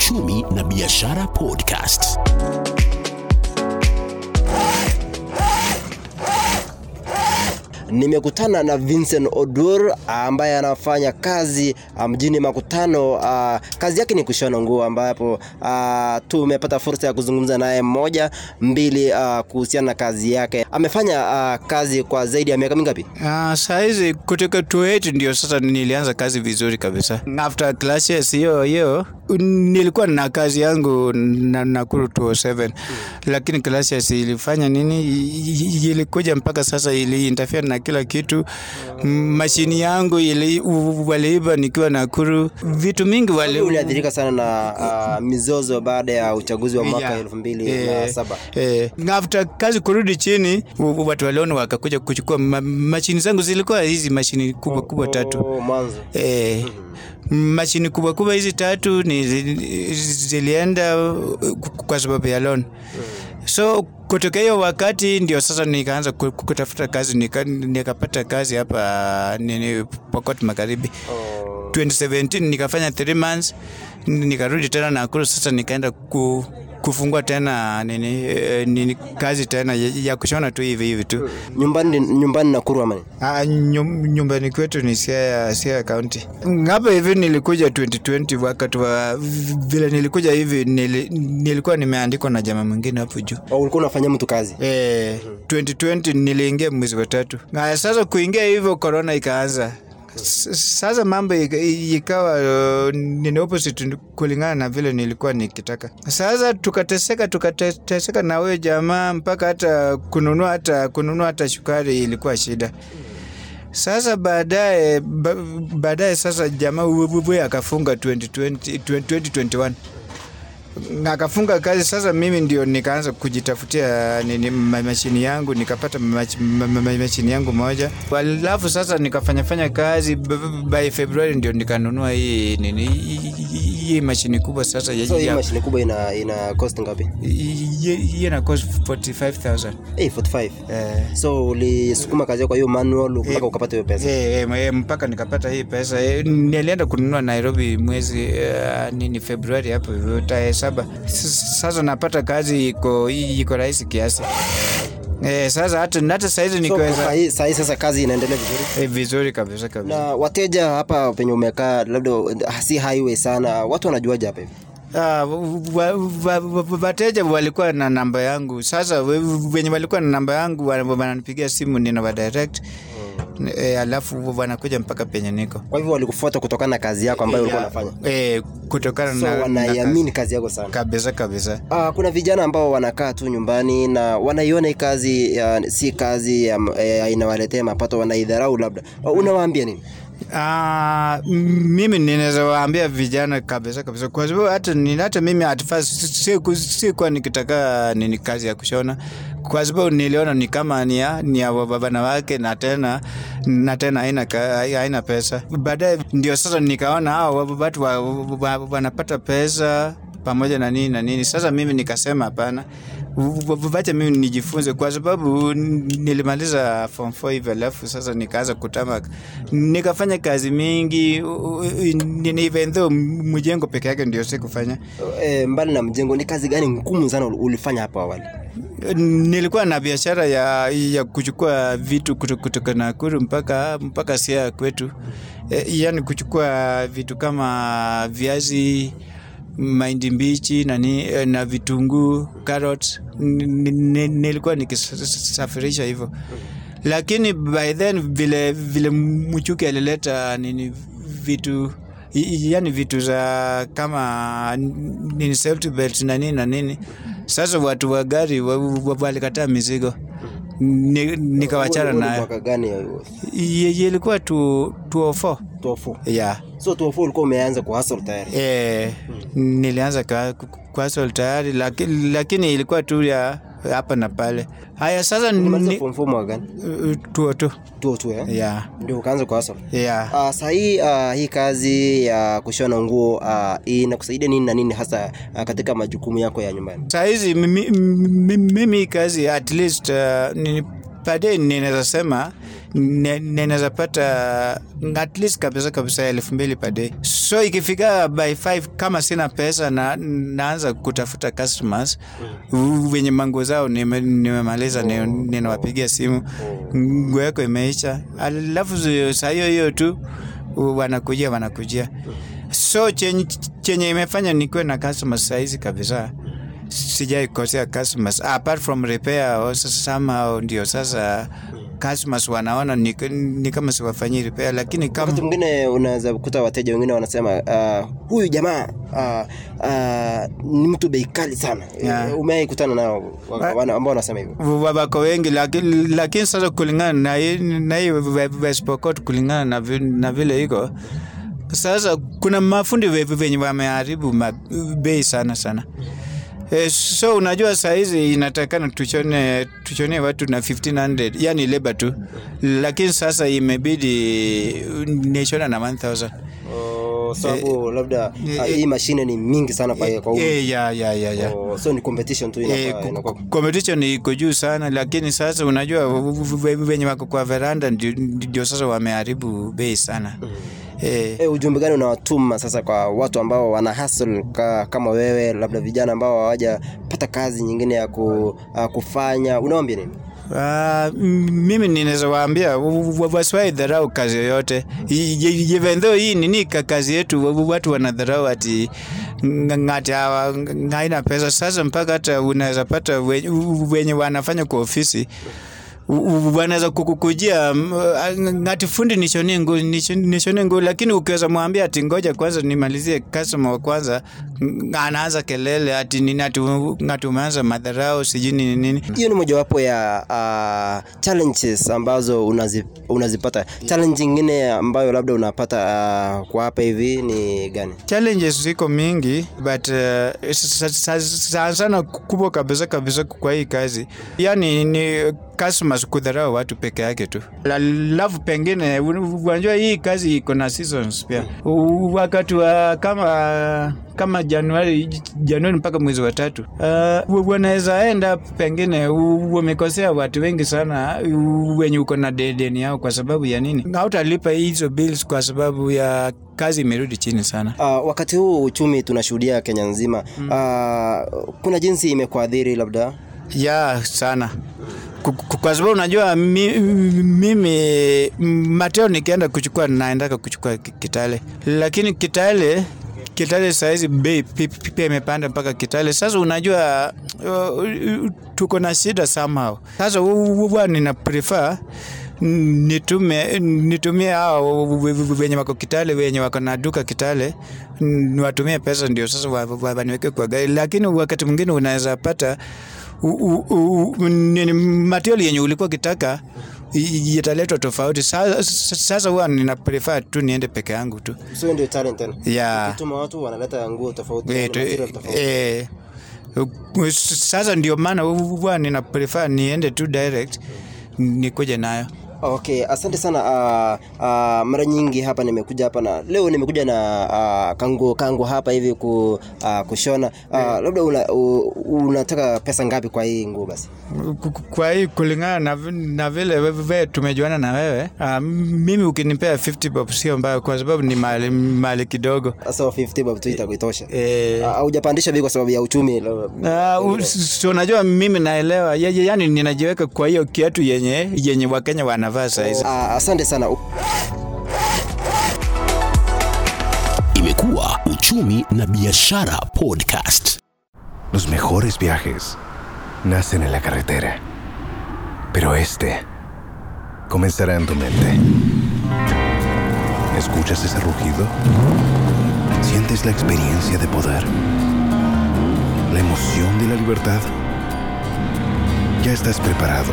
Uchumi na Biashara Podcast. Nimekutana na Vincent Odur ambaye anafanya kazi ah, mjini Makutano. ah, Kazi yake ni kushona nguo, ambapo ah, tumepata fursa ya kuzungumza naye moja mbili kuhusiana na kazi yake. Amefanya kazi kwa zaidi ya miaka mingapi? Uh, saizi kutoka 28 ndio sasa nilianza kazi vizuri kabisa. After classes hiyo hiyo nilikuwa na kazi yangu na Nakuru 207 lakini classes ilifanya nini, ilikuja mpaka sasa ili interfere na kila kitu. Mashini yangu ili waliiba nikiwa Nakuru, vitu mingi wali Uliathirika sana na uh, mizozo baada ya uchaguzi wa mwaka Yeah. elfu mbili Eh, na saba. eh, after kazi kurudi chini, watu waliona wakakuja kuchukua ma, mashini zangu, zilikuwa hizi mashini kubwa kubwa tatu Oh, mwanzo Eh, mashini kubwa kubwa hizi tatu ni zilienda uh, kwa sababu ya loan. So kutoka hiyo wakati ndio sasa nikaanza ku- ku- kutafuta kazi nika, nikapata kazi hapa nini Pokot Magharibi. 2017 nikafanya 3 months nikarudi tena Nakuru sasa nikaenda ku, kufungua tena nini, eh, nini kazi tena ya, kushona tu hivi hivi tu. nyumbani, nyumbani Nakuru ama? Ah, nyum- nyumbani kwetu ni Siaya, Siaya County. Hapa hivi nilikuja 2020 wakati wa vile nilikuja hivi nil, nilikuwa nimeandikwa na jamaa mwingine hapo juu. Oh, ulikuwa unafanya mtu kazi? Eh, 2020 niliingia mwezi wa tatu. Na sasa kuingia hivyo corona ikaanza. Sasa mambo ikawa uh, opposite kulingana na vile nilikuwa nikitaka. Sasa tukateseka tukateseka na huyo jamaa mpaka hata kununua hata kununua hata shukari ilikuwa shida. Sasa baadaye baadaye sasa jamaa huyo akafunga 2020 2021 na akafunga kazi. Sasa mimi ndio nikaanza kujitafutia nini ma- mashini yangu, nikapata mashini yangu moja, alafu sasa nikafanyafanya kazi by Februari ndio nikanunua hii nini hii- mashini kubwa sasa ya- So hii mashine kubwa ina, ina cost ngapi? hii ina cost 45000 Hey, 45. eh So ulisukuma kazi kwa hiyo manual mpaka ukapata hiyo pesa. Eh, eh, eh, mpaka nikapata hii pesa eh, nilienda kununua Nairobi mwezi uh, nini Februari hapo tarehe saba. Sasa napata kazi iko iko rahisi kiasi eh, sasa hata hata saizi nikiweza so, saa sasa kazi inaendelea vizuri. eh, vizuri kabisa Na wateja hapa penye umekaa labda ah, si highway sana, watu wanajuaje hapa hivi? Ah, wa- wa- wa- wateja walikuwa na namba yangu. Sasa wenye walikuwa na namba yangu wana- wananipigia simu ninawa direct eh, alafu wanakuja mpaka penye niko Kwa hivyo walikufuata kutokana na kazi yako ambayo ulikuwa unafanya. e, kutokana So na, na wanaiamini kazi yako sana. kabisa kabisa. Aa, kuna vijana ambao wanakaa tu nyumbani na wanaiona hii kazi ya, si kazi ya, ya, inawaletea mapato, wanaidharau labda. Ah, Unawaambia nini? Ah, m- mimi ninaweza waambia vijana kabisa kabisa, kwa sababu hata ni mimi at first siku- sikuwa nikitaka nini kazi ya kushona, kwa sababu niliona ni kama ni ya, ni ya wa- wake na tena na tena haina haina pesa. Baadaye ndio sasa nikaona hao watu wa- wa- wanapata pesa pamoja na nini na nini. Sasa mimi nikasema hapana, wacha mimi nijifunze, kwa sababu nilimaliza form 4 hivyo, alafu sasa nikaanza kutama, nikafanya kazi mingi, even though mjengo peke yake ndio sikufanya. E, mbali na mjengo, ni kazi gani ngumu sana ulifanya hapo awali? Nilikuwa na biashara ya, ya kuchukua vitu kutoka Nakuru mpaka mpaka Siaya kwetu, e, yani kuchukua vitu kama viazi mahindi mbichi nani, eh, na vitunguu carrot. Ni- ni- Nilikuwa nikisafirisha hivyo, lakini by then vile vile Muchuki alileta nini vitu yani vitu za kama nini safety belt na nini na nini. Sasa watu wa gari wa- wa- walikataa mizigo, nikawachana nayo. Ilikuwa 204 Tofu. yeah. So ulikuwa umeanza kwa hustle tayari. E, nilianza kwa, kwa sol tayari lakini, lakini ilikuwa tu ya hapa na pale. Haya sasa ni form four gani? uh, tuo tu Tuo tu eh? yeah. Ndio ukaanza kwa hustle. Yeah. Uh, sasa hii uh, hii kazi ya kushona nguo uh, inakusaidia nini na nini hasa uh, katika majukumu yako ya nyumbani? Sahizi mimi, mimi, mimi kazi at least uh, ni, pade ninaweza sema ninaweza pata at least kabisa kabisa elfu mbili per day. So ikifika by 5 kama sina pesa na naanza kutafuta customers mm. wenye mango zao nime- nimemaliza ni- ninawapigia simu. Nguo yako imeisha, alafu saa hiyo hiyo tu wanakujia wanakujia. So chenye, chenye imefanya nikuwe na customers saizi kabisa sijaikosea customers apart from repair or somehow ndio sasa customers wanaona ni, ni kama siwafanyii repair lakini Wakati kama mwingine unaweza kukuta wateja wengine wanasema uh, huyu jamaa uh, uh, ni mtu bei kali sana. Yeah. Umewahi kutana nao ambao wanasema hivyo? wako wengi lakini, lakini sasa kulingana na na hii West Pokot kulingana na, na vile iko sasa kuna mafundi ve- venye wameharibu bei sana sana Eh, so unajua sahizi inatakana tuchone tuchone watu na 1500 yani labor tu. Lakini sasa imebidi nishona na 1000 Oh, sababu labda uh, hii mashine ni mingi sana kwa kwa huyu. Eh, ya ya ya ya. Oh, so ni competition tu Eh, ku- inakuwa. competition iko juu sana lakini sasa unajua wenye wako kwa veranda ndio, ndio sasa wameharibu bei sana eh, E, ujumbe gani unawatuma sasa kwa watu ambao wana hustle ka, kama wewe labda vijana ambao hawajapata kazi nyingine ya ku, uh, kufanya? Unawaambia nini? Uh, mimi ninaweza waambia wasiwahi dharau kazi yoyote. Even though hii nini ka- kazi yetu watu wanadharau ati ngati haina pesa. Sasa mpaka hata unaweza pata wenye, wanafanya kwa ofisi wanaweza kukukujia ngati fundi nishonie nguo nisho- nishonie nguo lakini ukiweza mwambia ati ngoja kwanza nimalizie customer wa kwanza anaanza kelele ati nini ati umeanza madharau sijui nini nini Hiyo ni mojawapo ya uh, challenges ambazo unazi, unazipata. Challenge nyingine ambayo labda unapata uh, kwa hapa hivi ni gani? challenges ziko mingi but uh, sa- sa- sana sana kubwa kabisa kabisa kwa hii kazi yani ni customers kudharau watu peke yake tu. Alafu pengine un- unajua hii kazi iko na seasons pia. Wakati wa kama kama januari januari mpaka mwezi wa tatu uh, wanaweza enda pengine wamekosea watu wengi sana wenye uko na dedeni yao kwa sababu ya nini? Hautalipa hizo bills kwa sababu ya kazi imerudi chini sana. Uh, wakati huu uchumi tunashuhudia Kenya nzima. Uh, kuna jinsi imekuadhiri labda? Ya sana kwa sababu unajua mi, mimi Mateo nikienda kuchukua naendaka kuchukua Kitale, lakini Kitale Kitale saizi bei pi- pi- pia imepanda mpaka Kitale. Sasa unajua uh, tuko na shida somehow. Sasa huwa nina prefer nitume nitumie hao we- we- wenye wako Kitale wenye wako na duka Kitale niwatumie pesa ndio sasa wa- wa- waniweke kwa gari, lakini wakati mwingine unaweza pata material yenye ulikuwa kitaka yataletwa tofauti. Sasa, sasa huwa nina prefer tu niende peke yangu tu Sio ndio talent tena. ya Kituma watu wanaleta nguo tofauti, Eh, material tofauti. eh, sasa ndio maana huwa nina prefer niende tu direct nikuje nayo Okay, asante sana. Uh, uh, mara nyingi hapa nimekuja hapa na leo nimekuja na uh, kango kango hapa hivi ku, uh, kushona uh, labda una, unataka pesa ngapi kwa hii nguo basi? Kwa hii kulingana na, na vile we- we tumejuana na wewe uh, mimi ukinipea 50 bob sio mbaya kwa sababu ni mali, mali kidogo Sasa 50 bob tu itakutosha eh, Uh, hujapandisha bei kwa sababu ya uchumi. Uh, unajua mimi naelewa ya, ya, yani ninajiweka kwa hiyo kiatu yenye yenye wakenya wanavaa saizi Uh, asante sana. Imekuwa Uchumi na Biashara Podcast. Los mejores viajes nacen en la carretera, pero este comenzará en tu mente. ¿Escuchas ese rugido? ¿Sientes la experiencia de poder? ¿La emoción de la libertad? Ya estás preparado